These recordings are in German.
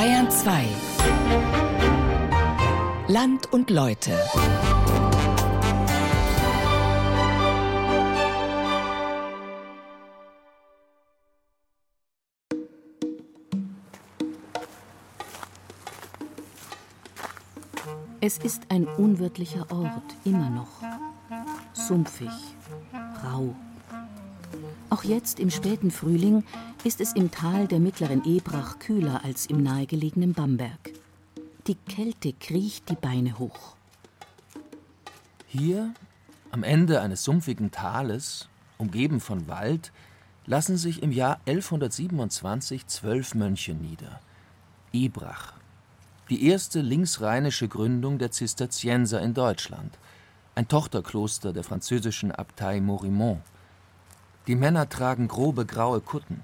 Bayern 2 Land und Leute Es ist ein unwirtlicher Ort, immer noch. Sumpfig, rau. Auch jetzt im späten Frühling ist es im Tal der mittleren Ebrach kühler als im nahegelegenen Bamberg. Die Kälte kriecht die Beine hoch. Hier, am Ende eines sumpfigen Tales, umgeben von Wald, lassen sich im Jahr 1127 zwölf Mönche nieder. Ebrach, die erste linksrheinische Gründung der Zisterzienser in Deutschland, ein Tochterkloster der französischen Abtei Morimont. Die Männer tragen grobe graue Kutten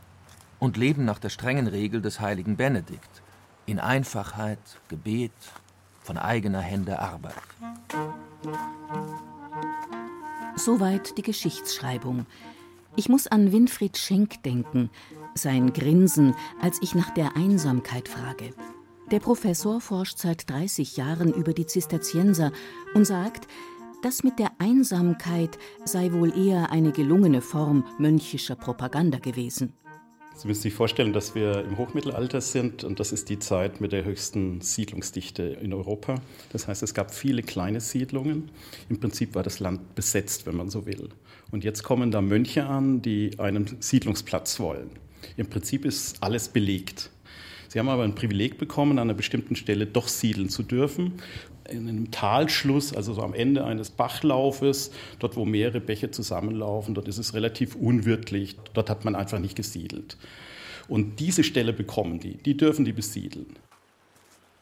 und leben nach der strengen Regel des heiligen Benedikt, in Einfachheit, Gebet, von eigener Hände Arbeit. Soweit die Geschichtsschreibung. Ich muss an Winfried Schenk denken, sein Grinsen, als ich nach der Einsamkeit frage. Der Professor forscht seit 30 Jahren über die Zisterzienser und sagt, das mit der Einsamkeit sei wohl eher eine gelungene Form mönchischer Propaganda gewesen. Sie müssen sich vorstellen, dass wir im Hochmittelalter sind und das ist die Zeit mit der höchsten Siedlungsdichte in Europa. Das heißt, es gab viele kleine Siedlungen. Im Prinzip war das Land besetzt, wenn man so will. Und jetzt kommen da Mönche an, die einen Siedlungsplatz wollen. Im Prinzip ist alles belegt. Sie haben aber ein Privileg bekommen, an einer bestimmten Stelle doch siedeln zu dürfen. In einem Talschluss, also so am Ende eines Bachlaufes, dort wo mehrere Bäche zusammenlaufen, dort ist es relativ unwirtlich. Dort hat man einfach nicht gesiedelt. Und diese Stelle bekommen die, die dürfen die besiedeln.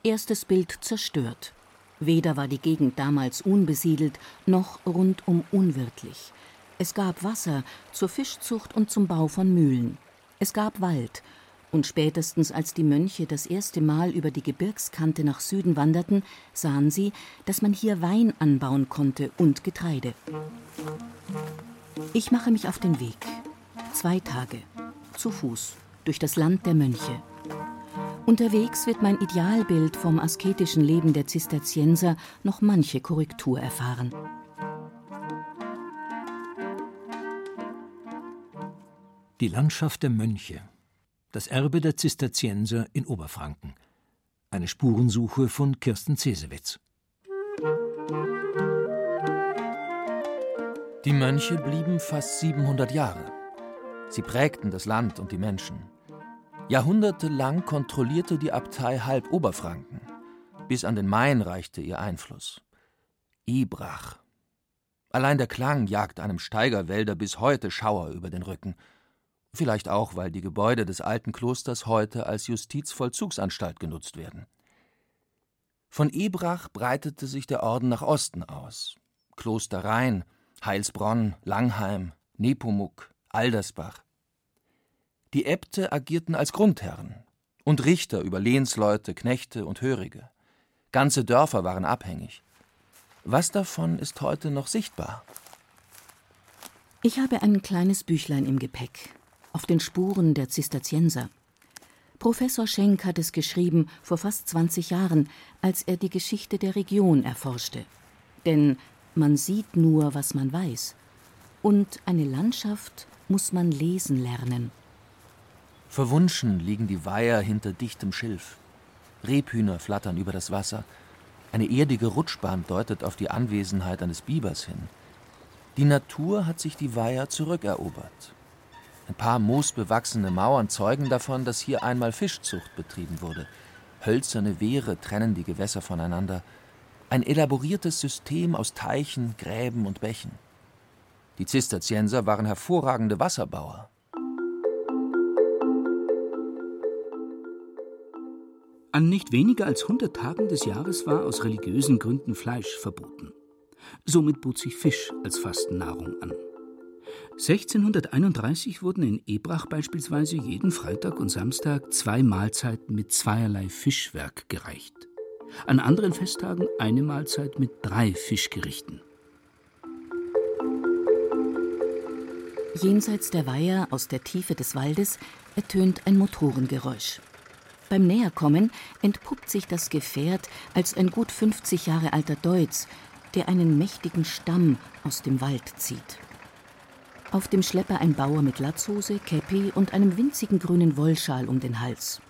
Erstes Bild zerstört. Weder war die Gegend damals unbesiedelt, noch rundum unwirtlich. Es gab Wasser zur Fischzucht und zum Bau von Mühlen. Es gab Wald und spätestens als die Mönche das erste Mal über die Gebirgskante nach Süden wanderten, sahen sie, dass man hier Wein anbauen konnte und Getreide. Ich mache mich auf den Weg. Zwei Tage. Zu Fuß. Durch das Land der Mönche. Unterwegs wird mein Idealbild vom asketischen Leben der Zisterzienser noch manche Korrektur erfahren. Die Landschaft der Mönche das Erbe der Zisterzienser in Oberfranken. Eine Spurensuche von Kirsten Cesewitz. Die Mönche blieben fast 700 Jahre. Sie prägten das Land und die Menschen. Jahrhundertelang kontrollierte die Abtei halb Oberfranken. Bis an den Main reichte ihr Einfluss. Ibrach. Allein der Klang jagt einem Steigerwälder bis heute Schauer über den Rücken – Vielleicht auch, weil die Gebäude des alten Klosters heute als Justizvollzugsanstalt genutzt werden. Von Ebrach breitete sich der Orden nach Osten aus. Kloster Rhein, Heilsbronn, Langheim, Nepomuk, Aldersbach. Die Äbte agierten als Grundherren und Richter über Lehnsleute, Knechte und Hörige. Ganze Dörfer waren abhängig. Was davon ist heute noch sichtbar? Ich habe ein kleines Büchlein im Gepäck auf den Spuren der Zisterzienser. Professor Schenk hat es geschrieben vor fast 20 Jahren, als er die Geschichte der Region erforschte. Denn man sieht nur, was man weiß. Und eine Landschaft muss man lesen lernen. Verwunschen liegen die Weiher hinter dichtem Schilf. Rebhühner flattern über das Wasser. Eine erdige Rutschbahn deutet auf die Anwesenheit eines Bibers hin. Die Natur hat sich die Weiher zurückerobert. Ein paar moosbewachsene Mauern zeugen davon, dass hier einmal Fischzucht betrieben wurde. Hölzerne Wehre trennen die Gewässer voneinander. Ein elaboriertes System aus Teichen, Gräben und Bächen. Die Zisterzienser waren hervorragende Wasserbauer. An nicht weniger als 100 Tagen des Jahres war aus religiösen Gründen Fleisch verboten. Somit bot sich Fisch als Fastennahrung an. 1631 wurden in Ebrach beispielsweise jeden Freitag und Samstag zwei Mahlzeiten mit zweierlei Fischwerk gereicht. An anderen Festtagen eine Mahlzeit mit drei Fischgerichten. Jenseits der Weiher aus der Tiefe des Waldes ertönt ein Motorengeräusch. Beim Näherkommen entpuppt sich das Gefährt als ein gut 50 Jahre alter Deutz, der einen mächtigen Stamm aus dem Wald zieht. Auf dem Schlepper ein Bauer mit Latzhose, Käppi und einem winzigen grünen Wollschal um den Hals.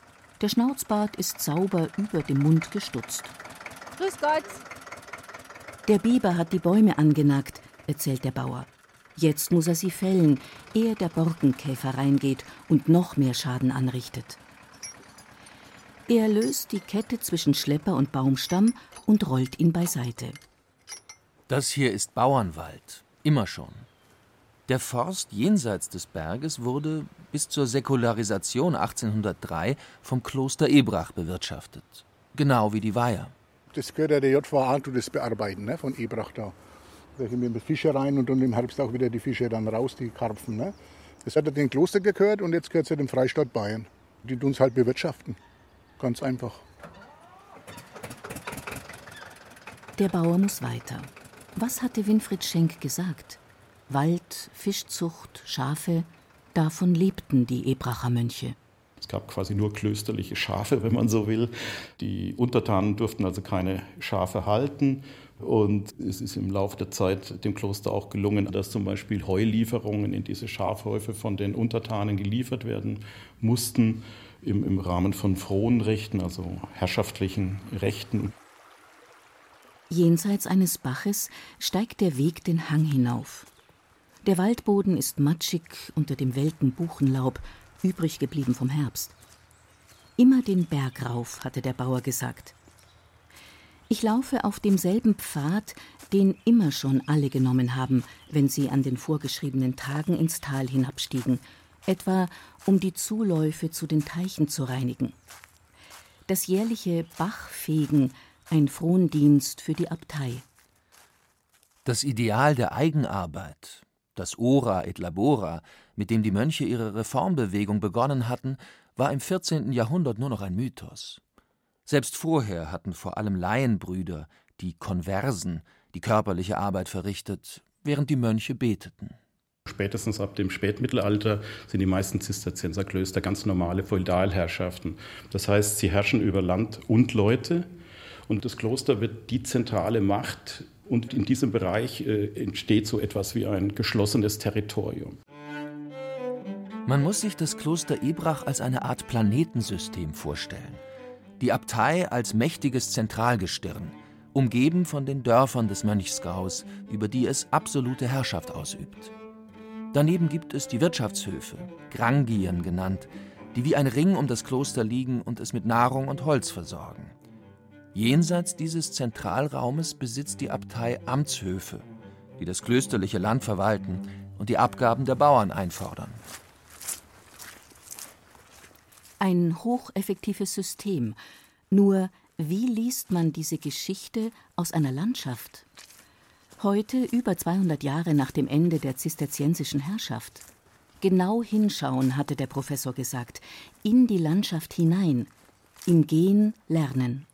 Der Schnauzbart ist sauber über dem Mund gestutzt. Grüß Gott. Der Biber hat die Bäume angenagt, erzählt der Bauer. Jetzt muss er sie fällen, ehe der Borkenkäfer reingeht und noch mehr Schaden anrichtet. Er löst die Kette zwischen Schlepper und Baumstamm und rollt ihn beiseite. Das hier ist Bauernwald, immer schon. Der Forst jenseits des Berges wurde bis zur Säkularisation 1803 vom Kloster Ebrach bewirtschaftet. Genau wie die Weiher. Das gehört ja der JVA, tut das bearbeiten, ne, von Ebrach da. Da gehen wir mit Fische rein und dann im Herbst auch wieder die Fische dann raus, die Karpfen. Ne. Das hat ja dem Kloster gehört und jetzt gehört es ja dem Freistaat Bayern. Die tun es halt bewirtschaften. Ganz einfach. Der Bauer muss weiter. Was hatte Winfried Schenk gesagt? Wald, Fischzucht, Schafe, davon lebten die Ebracher Mönche. Es gab quasi nur klösterliche Schafe, wenn man so will. Die Untertanen durften also keine Schafe halten. Und es ist im Laufe der Zeit dem Kloster auch gelungen, dass zum Beispiel Heulieferungen in diese Schafhäufe von den Untertanen geliefert werden mussten im, im Rahmen von frohen Rechten, also herrschaftlichen Rechten. Jenseits eines Baches steigt der Weg den Hang hinauf. Der Waldboden ist matschig unter dem welken Buchenlaub, übrig geblieben vom Herbst. Immer den Berg rauf, hatte der Bauer gesagt. Ich laufe auf demselben Pfad, den immer schon alle genommen haben, wenn sie an den vorgeschriebenen Tagen ins Tal hinabstiegen, etwa um die Zuläufe zu den Teichen zu reinigen. Das jährliche Bachfegen, ein Frondienst für die Abtei. Das Ideal der Eigenarbeit, das Ora et Labora, mit dem die Mönche ihre Reformbewegung begonnen hatten, war im 14. Jahrhundert nur noch ein Mythos. Selbst vorher hatten vor allem Laienbrüder, die Konversen, die körperliche Arbeit verrichtet, während die Mönche beteten. Spätestens ab dem Spätmittelalter sind die meisten Zisterzienserklöster ganz normale Feudalherrschaften. Das heißt, sie herrschen über Land und Leute und das Kloster wird die zentrale Macht und in diesem Bereich äh, entsteht so etwas wie ein geschlossenes Territorium. Man muss sich das Kloster Ebrach als eine Art Planetensystem vorstellen. Die Abtei als mächtiges Zentralgestirn, umgeben von den Dörfern des Mönchsgaus, über die es absolute Herrschaft ausübt. Daneben gibt es die Wirtschaftshöfe, Grangien genannt, die wie ein Ring um das Kloster liegen und es mit Nahrung und Holz versorgen. Jenseits dieses Zentralraumes besitzt die Abtei Amtshöfe, die das klösterliche Land verwalten und die Abgaben der Bauern einfordern. Ein hocheffektives System. Nur, wie liest man diese Geschichte aus einer Landschaft? Heute, über 200 Jahre nach dem Ende der zisterziensischen Herrschaft. Genau hinschauen, hatte der Professor gesagt, in die Landschaft hinein, im Gehen lernen.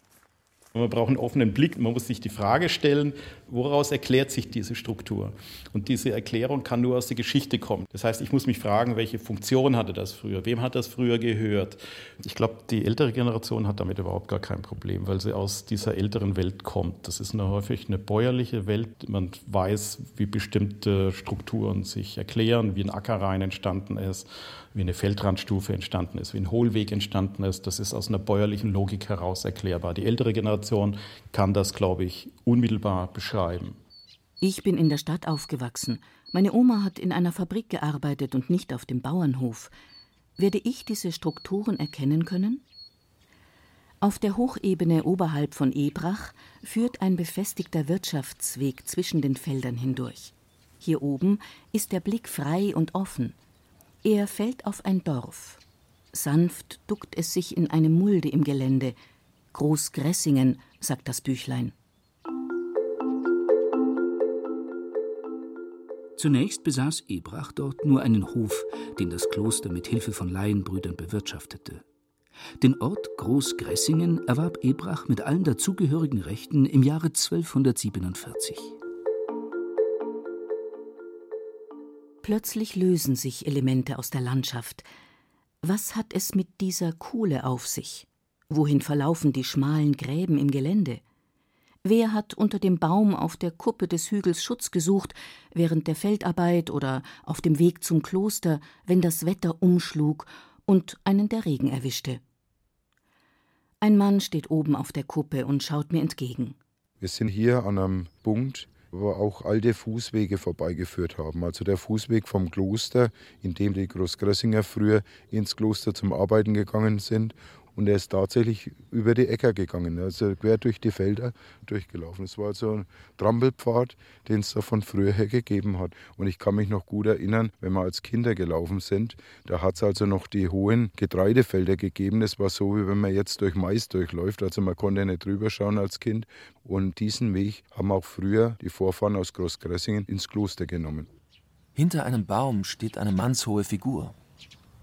Man braucht einen offenen Blick. Man muss sich die Frage stellen, woraus erklärt sich diese Struktur? Und diese Erklärung kann nur aus der Geschichte kommen. Das heißt, ich muss mich fragen, welche Funktion hatte das früher? Wem hat das früher gehört? Ich glaube, die ältere Generation hat damit überhaupt gar kein Problem, weil sie aus dieser älteren Welt kommt. Das ist eine, häufig eine bäuerliche Welt. Man weiß, wie bestimmte Strukturen sich erklären, wie ein Ackerrhein entstanden ist wie eine Feldrandstufe entstanden ist, wie ein Hohlweg entstanden ist. Das ist aus einer bäuerlichen Logik heraus erklärbar. Die ältere Generation kann das, glaube ich, unmittelbar beschreiben. Ich bin in der Stadt aufgewachsen. Meine Oma hat in einer Fabrik gearbeitet und nicht auf dem Bauernhof. Werde ich diese Strukturen erkennen können? Auf der Hochebene oberhalb von Ebrach führt ein befestigter Wirtschaftsweg zwischen den Feldern hindurch. Hier oben ist der Blick frei und offen. Er fällt auf ein Dorf. Sanft duckt es sich in eine Mulde im Gelände. Großgressingen, sagt das Büchlein. Zunächst besaß Ebrach dort nur einen Hof, den das Kloster mit Hilfe von Laienbrüdern bewirtschaftete. Den Ort Großgressingen erwarb Ebrach mit allen dazugehörigen Rechten im Jahre 1247. Plötzlich lösen sich Elemente aus der Landschaft. Was hat es mit dieser Kohle auf sich? Wohin verlaufen die schmalen Gräben im Gelände? Wer hat unter dem Baum auf der Kuppe des Hügels Schutz gesucht, während der Feldarbeit oder auf dem Weg zum Kloster, wenn das Wetter umschlug und einen der Regen erwischte? Ein Mann steht oben auf der Kuppe und schaut mir entgegen. Wir sind hier an einem Punkt, wo auch alte Fußwege vorbeigeführt haben. Also der Fußweg vom Kloster, in dem die Großgrössinger früher ins Kloster zum Arbeiten gegangen sind und er ist tatsächlich über die Äcker gegangen, also quer durch die Felder durchgelaufen. Es war also ein Trampelpfad, den es da von früher her gegeben hat. Und ich kann mich noch gut erinnern, wenn wir als Kinder gelaufen sind, da hat es also noch die hohen Getreidefelder gegeben. Das war so, wie wenn man jetzt durch Mais durchläuft. Also man konnte nicht drüber schauen als Kind. Und diesen Weg haben auch früher die Vorfahren aus Großgressingen ins Kloster genommen. Hinter einem Baum steht eine mannshohe Figur.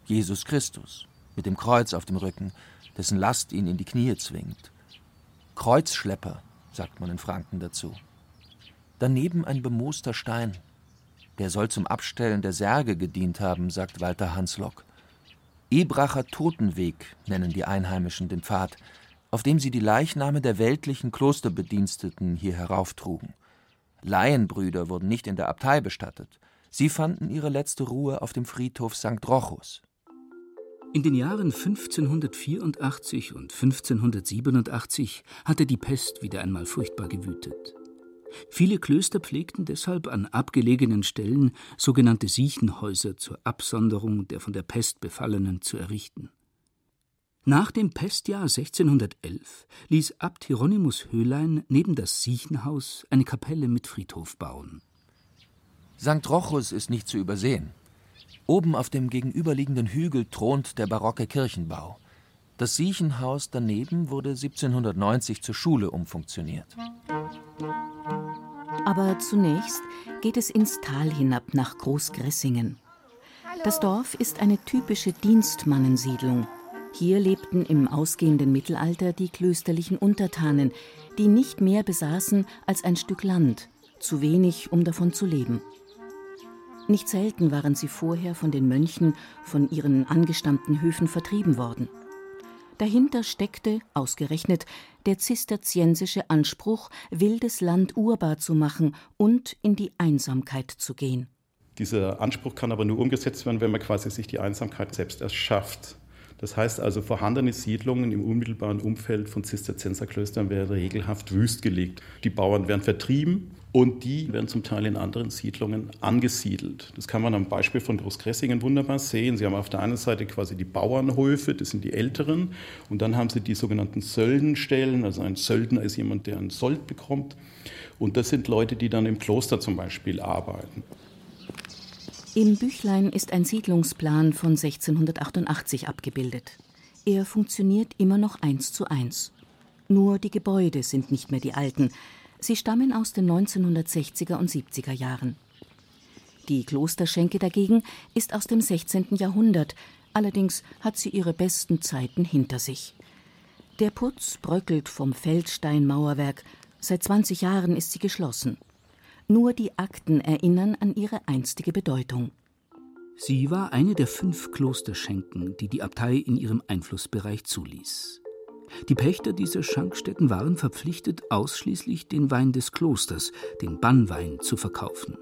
Jesus Christus mit dem Kreuz auf dem Rücken, dessen Last ihn in die Knie zwingt. Kreuzschlepper, sagt man in Franken dazu. Daneben ein bemooster Stein. Der soll zum Abstellen der Särge gedient haben, sagt Walter Hanslock. Ebracher Totenweg nennen die Einheimischen den Pfad, auf dem sie die Leichname der weltlichen Klosterbediensteten hier herauftrugen. Laienbrüder wurden nicht in der Abtei bestattet. Sie fanden ihre letzte Ruhe auf dem Friedhof St. Rochus. In den Jahren 1584 und 1587 hatte die Pest wieder einmal furchtbar gewütet. Viele Klöster pflegten deshalb an abgelegenen Stellen sogenannte Siechenhäuser zur Absonderung der von der Pest Befallenen zu errichten. Nach dem Pestjahr 1611 ließ Abt Hieronymus Höhlein neben das Siechenhaus eine Kapelle mit Friedhof bauen. St. Rochus ist nicht zu übersehen. Oben auf dem gegenüberliegenden Hügel thront der barocke Kirchenbau. Das Siechenhaus daneben wurde 1790 zur Schule umfunktioniert. Aber zunächst geht es ins Tal hinab nach Großgressingen. Das Dorf ist eine typische Dienstmannensiedlung. Hier lebten im ausgehenden Mittelalter die klösterlichen Untertanen, die nicht mehr besaßen als ein Stück Land, zu wenig, um davon zu leben. Nicht selten waren sie vorher von den Mönchen von ihren angestammten Höfen vertrieben worden. Dahinter steckte, ausgerechnet, der zisterziensische Anspruch, wildes Land urbar zu machen und in die Einsamkeit zu gehen. Dieser Anspruch kann aber nur umgesetzt werden, wenn man quasi sich die Einsamkeit selbst erschafft. Das heißt also, vorhandene Siedlungen im unmittelbaren Umfeld von Zisterzienserklöstern werden regelhaft wüstgelegt. Die Bauern werden vertrieben und die werden zum Teil in anderen Siedlungen angesiedelt. Das kann man am Beispiel von Großkressingen wunderbar sehen. Sie haben auf der einen Seite quasi die Bauernhöfe, das sind die älteren, und dann haben sie die sogenannten Söldenstellen. Also ein Söldner ist jemand, der einen Sold bekommt. Und das sind Leute, die dann im Kloster zum Beispiel arbeiten. Im Büchlein ist ein Siedlungsplan von 1688 abgebildet. Er funktioniert immer noch eins zu eins. Nur die Gebäude sind nicht mehr die alten, Sie stammen aus den 1960er und 70er Jahren. Die Klosterschenke dagegen ist aus dem 16. Jahrhundert, allerdings hat sie ihre besten Zeiten hinter sich. Der Putz bröckelt vom Feldsteinmauerwerk, seit 20 Jahren ist sie geschlossen. Nur die Akten erinnern an ihre einstige Bedeutung. Sie war eine der fünf Klosterschenken, die die Abtei in ihrem Einflussbereich zuließ. Die Pächter dieser Schankstätten waren verpflichtet, ausschließlich den Wein des Klosters, den Bannwein, zu verkaufen.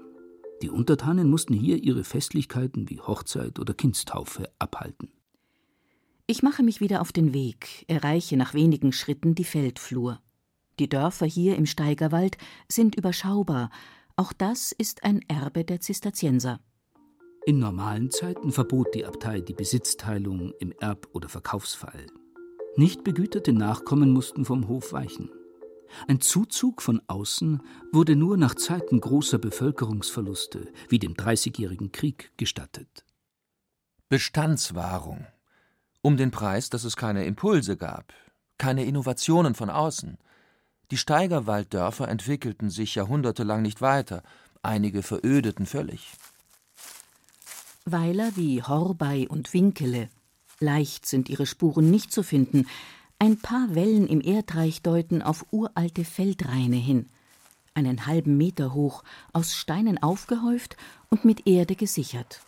Die Untertanen mussten hier ihre Festlichkeiten wie Hochzeit oder Kindstaufe abhalten. Ich mache mich wieder auf den Weg, erreiche nach wenigen Schritten die Feldflur. Die Dörfer hier im Steigerwald sind überschaubar. Auch das ist ein Erbe der Zisterzienser. In normalen Zeiten verbot die Abtei die Besitzteilung im Erb- oder Verkaufsfall. Nicht begüterte Nachkommen mussten vom Hof weichen. Ein Zuzug von außen wurde nur nach Zeiten großer Bevölkerungsverluste, wie dem Dreißigjährigen Krieg, gestattet. Bestandswahrung. Um den Preis, dass es keine Impulse gab, keine Innovationen von außen. Die Steigerwalddörfer entwickelten sich jahrhundertelang nicht weiter, einige verödeten völlig. Weiler wie Horbei und Winkele Leicht sind ihre Spuren nicht zu finden. Ein paar Wellen im Erdreich deuten auf uralte Feldreine hin. Einen halben Meter hoch, aus Steinen aufgehäuft und mit Erde gesichert.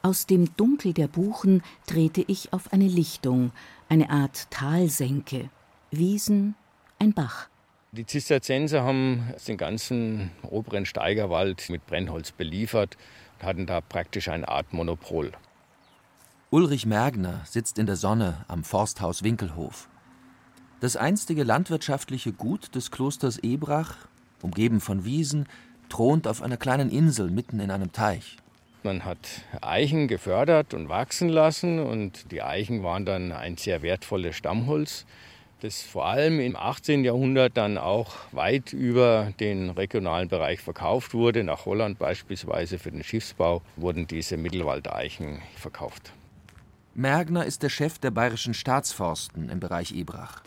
Aus dem Dunkel der Buchen trete ich auf eine Lichtung, eine Art Talsenke. Wiesen, ein Bach. Die Zisterzienser haben den ganzen oberen Steigerwald mit Brennholz beliefert und hatten da praktisch eine Art Monopol. Ulrich Mergner sitzt in der Sonne am Forsthaus Winkelhof. Das einstige landwirtschaftliche Gut des Klosters Ebrach, umgeben von Wiesen, thront auf einer kleinen Insel mitten in einem Teich. Man hat Eichen gefördert und wachsen lassen und die Eichen waren dann ein sehr wertvolles Stammholz, das vor allem im 18. Jahrhundert dann auch weit über den regionalen Bereich verkauft wurde. Nach Holland beispielsweise für den Schiffsbau wurden diese Mittelwaldeichen verkauft. Mergner ist der Chef der bayerischen Staatsforsten im Bereich Ebrach.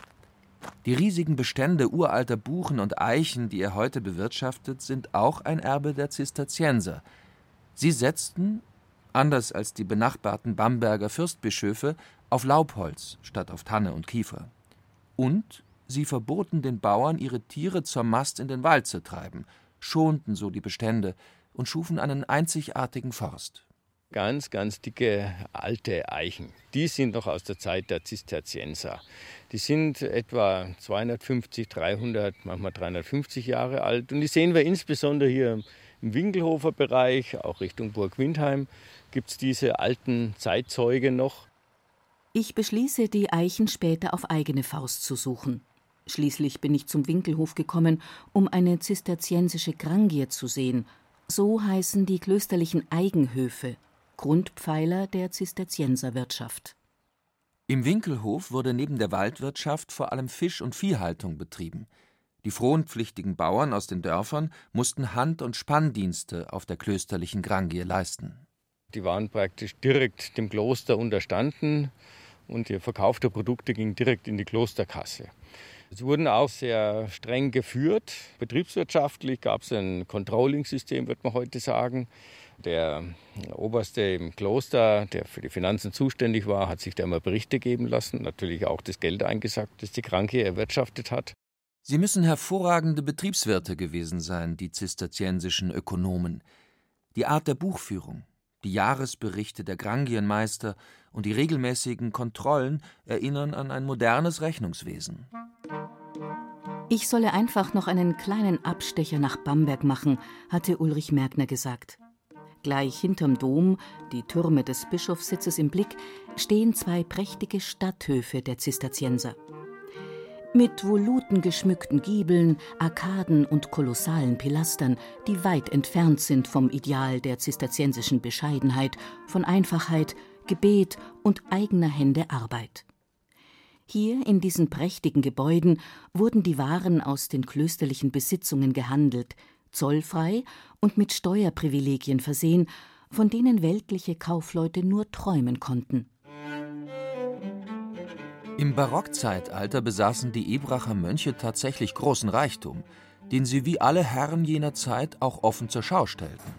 Die riesigen Bestände uralter Buchen und Eichen, die er heute bewirtschaftet, sind auch ein Erbe der Zisterzienser. Sie setzten, anders als die benachbarten Bamberger Fürstbischöfe, auf Laubholz statt auf Tanne und Kiefer. Und sie verboten den Bauern, ihre Tiere zur Mast in den Wald zu treiben, schonten so die Bestände und schufen einen einzigartigen Forst ganz, ganz dicke alte Eichen. Die sind noch aus der Zeit der Zisterzienser. Die sind etwa 250, 300, manchmal 350 Jahre alt. Und die sehen wir insbesondere hier im Winkelhofer Bereich, auch Richtung Burg Windheim, gibt es diese alten Zeitzeuge noch. Ich beschließe, die Eichen später auf eigene Faust zu suchen. Schließlich bin ich zum Winkelhof gekommen, um eine zisterziensische Grangier zu sehen. So heißen die klösterlichen Eigenhöfe, Grundpfeiler der Zisterzienserwirtschaft. Im Winkelhof wurde neben der Waldwirtschaft vor allem Fisch- und Viehhaltung betrieben. Die fronpflichtigen Bauern aus den Dörfern mussten Hand- und Spanndienste auf der klösterlichen Grangier leisten. Die waren praktisch direkt dem Kloster unterstanden und der Verkauf der Produkte ging direkt in die Klosterkasse. Sie wurden auch sehr streng geführt. Betriebswirtschaftlich gab es ein Controlling-System, würde man heute sagen. Der Oberste im Kloster, der für die Finanzen zuständig war, hat sich da immer Berichte geben lassen, natürlich auch das Geld eingesackt, das die Kranke erwirtschaftet hat. Sie müssen hervorragende Betriebswirte gewesen sein, die zisterziensischen Ökonomen. Die Art der Buchführung, die Jahresberichte der Grangienmeister und die regelmäßigen Kontrollen erinnern an ein modernes Rechnungswesen. Ich solle einfach noch einen kleinen Abstecher nach Bamberg machen, hatte Ulrich Merkner gesagt. Gleich hinterm Dom, die Türme des Bischofssitzes im Blick, stehen zwei prächtige Stadthöfe der Zisterzienser. Mit volutengeschmückten Giebeln, Arkaden und kolossalen Pilastern, die weit entfernt sind vom Ideal der zisterziensischen Bescheidenheit, von Einfachheit, Gebet und eigener Hände Arbeit. Hier in diesen prächtigen Gebäuden wurden die Waren aus den klösterlichen Besitzungen gehandelt, zollfrei und mit Steuerprivilegien versehen, von denen weltliche Kaufleute nur träumen konnten. Im Barockzeitalter besaßen die Ebracher Mönche tatsächlich großen Reichtum, den sie wie alle Herren jener Zeit auch offen zur Schau stellten.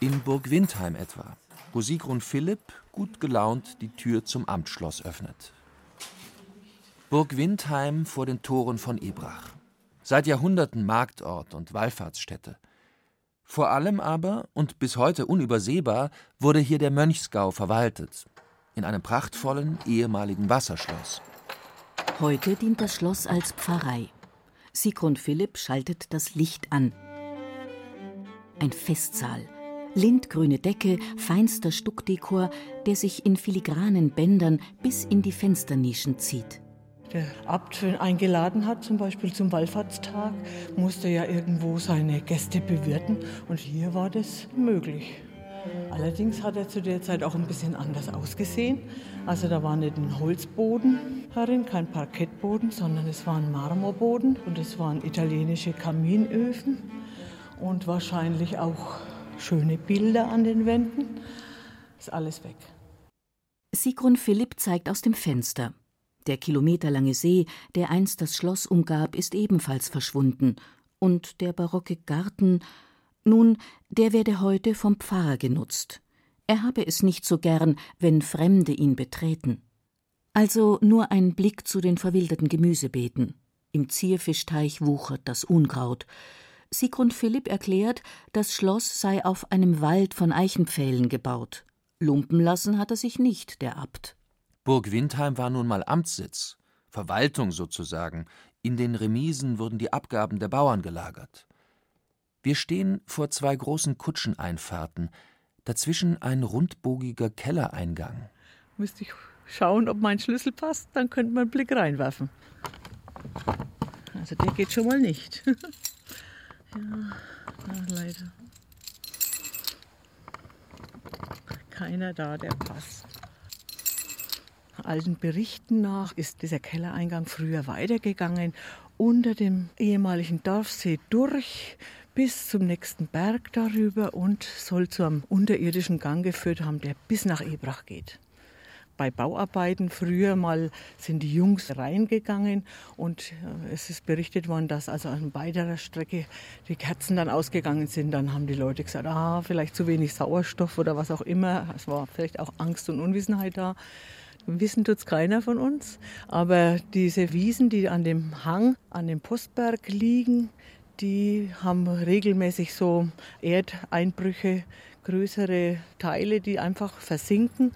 In Burg Windheim etwa, wo Sigrun Philipp gut gelaunt die Tür zum Amtsschloss öffnet. Burg Windheim vor den Toren von Ebrach seit Jahrhunderten Marktort und Wallfahrtsstätte. Vor allem aber und bis heute unübersehbar wurde hier der Mönchsgau verwaltet, in einem prachtvollen ehemaligen Wasserschloss. Heute dient das Schloss als Pfarrei. Sigrun Philipp schaltet das Licht an. Ein Festsaal. Lindgrüne Decke, feinster Stuckdekor, der sich in filigranen Bändern bis in die Fensternischen zieht der Abt eingeladen hat, zum Beispiel zum Wallfahrtstag, musste ja irgendwo seine Gäste bewirten und hier war das möglich. Allerdings hat er zu der Zeit auch ein bisschen anders ausgesehen. Also da war nicht ein Holzboden darin, kein Parkettboden, sondern es war ein Marmorboden und es waren italienische Kaminöfen und wahrscheinlich auch schöne Bilder an den Wänden. Ist alles weg. Sigrun Philipp zeigt aus dem Fenster. Der kilometerlange See, der einst das Schloss umgab, ist ebenfalls verschwunden, und der barocke Garten, nun, der werde heute vom Pfarrer genutzt. Er habe es nicht so gern, wenn Fremde ihn betreten. Also nur ein Blick zu den verwilderten Gemüsebeeten. Im Zierfischteich wuchert das Unkraut. Sigrun Philipp erklärt, das Schloss sei auf einem Wald von Eichenpfählen gebaut. Lumpen lassen hat er sich nicht, der Abt. Burg Windheim war nun mal Amtssitz, Verwaltung sozusagen. In den Remisen wurden die Abgaben der Bauern gelagert. Wir stehen vor zwei großen Kutscheneinfahrten, dazwischen ein rundbogiger Kellereingang. Müsste ich schauen, ob mein Schlüssel passt, dann könnte man einen Blick reinwerfen. Also der geht schon mal nicht. ja, leider. Keiner da, der passt. Alten Berichten nach ist dieser Kellereingang früher weitergegangen, unter dem ehemaligen Dorfsee durch bis zum nächsten Berg darüber und soll zu einem unterirdischen Gang geführt haben, der bis nach Ebrach geht. Bei Bauarbeiten früher mal sind die Jungs reingegangen und äh, es ist berichtet worden, dass also an weiterer Strecke die Kerzen dann ausgegangen sind. Dann haben die Leute gesagt, ah, vielleicht zu wenig Sauerstoff oder was auch immer. Es war vielleicht auch Angst und Unwissenheit da. Wissen tut es keiner von uns. Aber diese Wiesen, die an dem Hang, an dem Postberg liegen, die haben regelmäßig so Erdeinbrüche, größere Teile, die einfach versinken.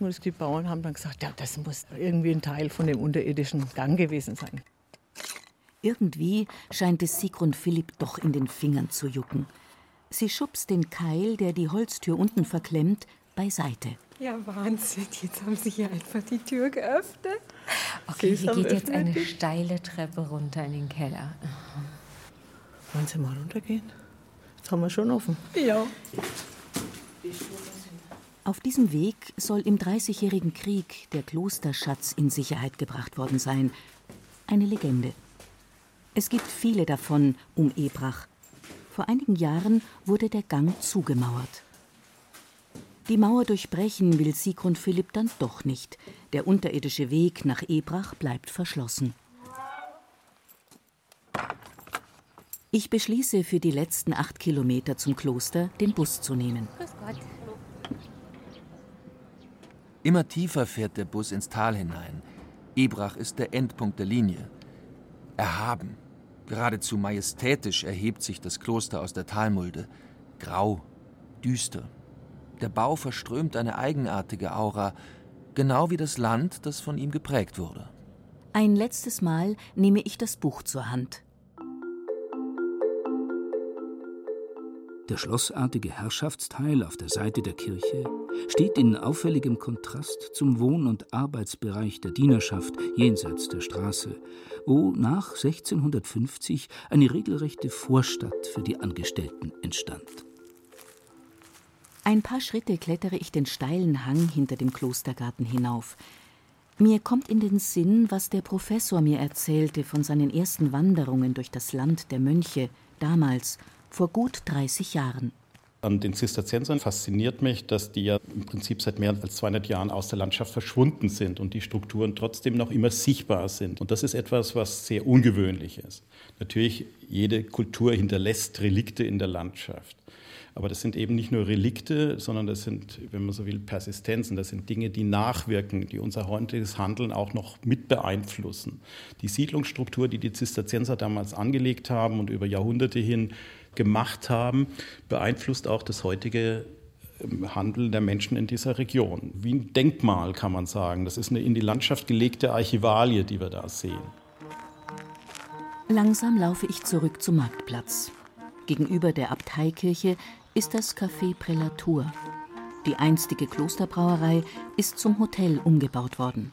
Und die Bauern haben dann gesagt, ja, das muss irgendwie ein Teil von dem unterirdischen Gang gewesen sein. Irgendwie scheint es Sigrun Philipp doch in den Fingern zu jucken. Sie schubst den Keil, der die Holztür unten verklemmt, beiseite. Ja, Wahnsinn. Jetzt haben Sie hier einfach die Tür geöffnet. Okay, hier geht jetzt eine steile Treppe runter in den Keller. Wollen Sie mal runtergehen? Jetzt haben wir schon offen. Ja. Auf diesem Weg soll im Dreißigjährigen Krieg der Klosterschatz in Sicherheit gebracht worden sein. Eine Legende. Es gibt viele davon um Ebrach. Vor einigen Jahren wurde der Gang zugemauert. Die Mauer durchbrechen will Sigrun Philipp dann doch nicht. Der unterirdische Weg nach Ebrach bleibt verschlossen. Ich beschließe, für die letzten acht Kilometer zum Kloster den Bus zu nehmen. Immer tiefer fährt der Bus ins Tal hinein. Ebrach ist der Endpunkt der Linie. Erhaben, geradezu majestätisch erhebt sich das Kloster aus der Talmulde. Grau, düster. Der Bau verströmt eine eigenartige Aura, genau wie das Land, das von ihm geprägt wurde. Ein letztes Mal nehme ich das Buch zur Hand. Der schlossartige Herrschaftsteil auf der Seite der Kirche steht in auffälligem Kontrast zum Wohn- und Arbeitsbereich der Dienerschaft jenseits der Straße, wo nach 1650 eine regelrechte Vorstadt für die Angestellten entstand. Ein paar Schritte klettere ich den steilen Hang hinter dem Klostergarten hinauf. Mir kommt in den Sinn, was der Professor mir erzählte von seinen ersten Wanderungen durch das Land der Mönche, damals vor gut 30 Jahren. An den Zisterziensern fasziniert mich, dass die ja im Prinzip seit mehr als 200 Jahren aus der Landschaft verschwunden sind und die Strukturen trotzdem noch immer sichtbar sind. Und das ist etwas, was sehr ungewöhnlich ist. Natürlich, jede Kultur hinterlässt Relikte in der Landschaft. Aber das sind eben nicht nur Relikte, sondern das sind, wenn man so will, Persistenzen. Das sind Dinge, die nachwirken, die unser heutiges Handeln auch noch mit beeinflussen. Die Siedlungsstruktur, die die Zisterzienser damals angelegt haben und über Jahrhunderte hin gemacht haben, beeinflusst auch das heutige ähm, Handeln der Menschen in dieser Region. Wie ein Denkmal kann man sagen. Das ist eine in die Landschaft gelegte Archivalie, die wir da sehen. Langsam laufe ich zurück zum Marktplatz. Gegenüber der Abteikirche ist das Café Prälatur. Die einstige Klosterbrauerei ist zum Hotel umgebaut worden.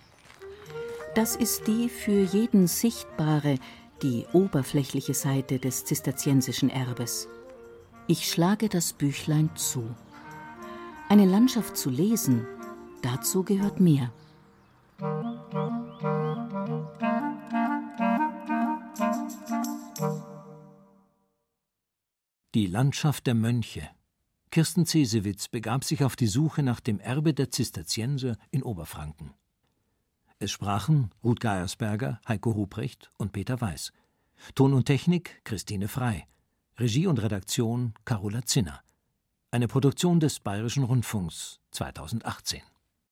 Das ist die für jeden sichtbare, die oberflächliche Seite des zisterziensischen Erbes. Ich schlage das Büchlein zu. Eine Landschaft zu lesen, dazu gehört mehr. Die Landschaft der Mönche. Kirsten Cesewitz begab sich auf die Suche nach dem Erbe der Zisterzienser in Oberfranken. Es sprachen Ruth Geiersberger, Heiko Ruprecht und Peter Weiß. Ton und Technik Christine Frei. Regie und Redaktion Carola Zinner. Eine Produktion des Bayerischen Rundfunks 2018.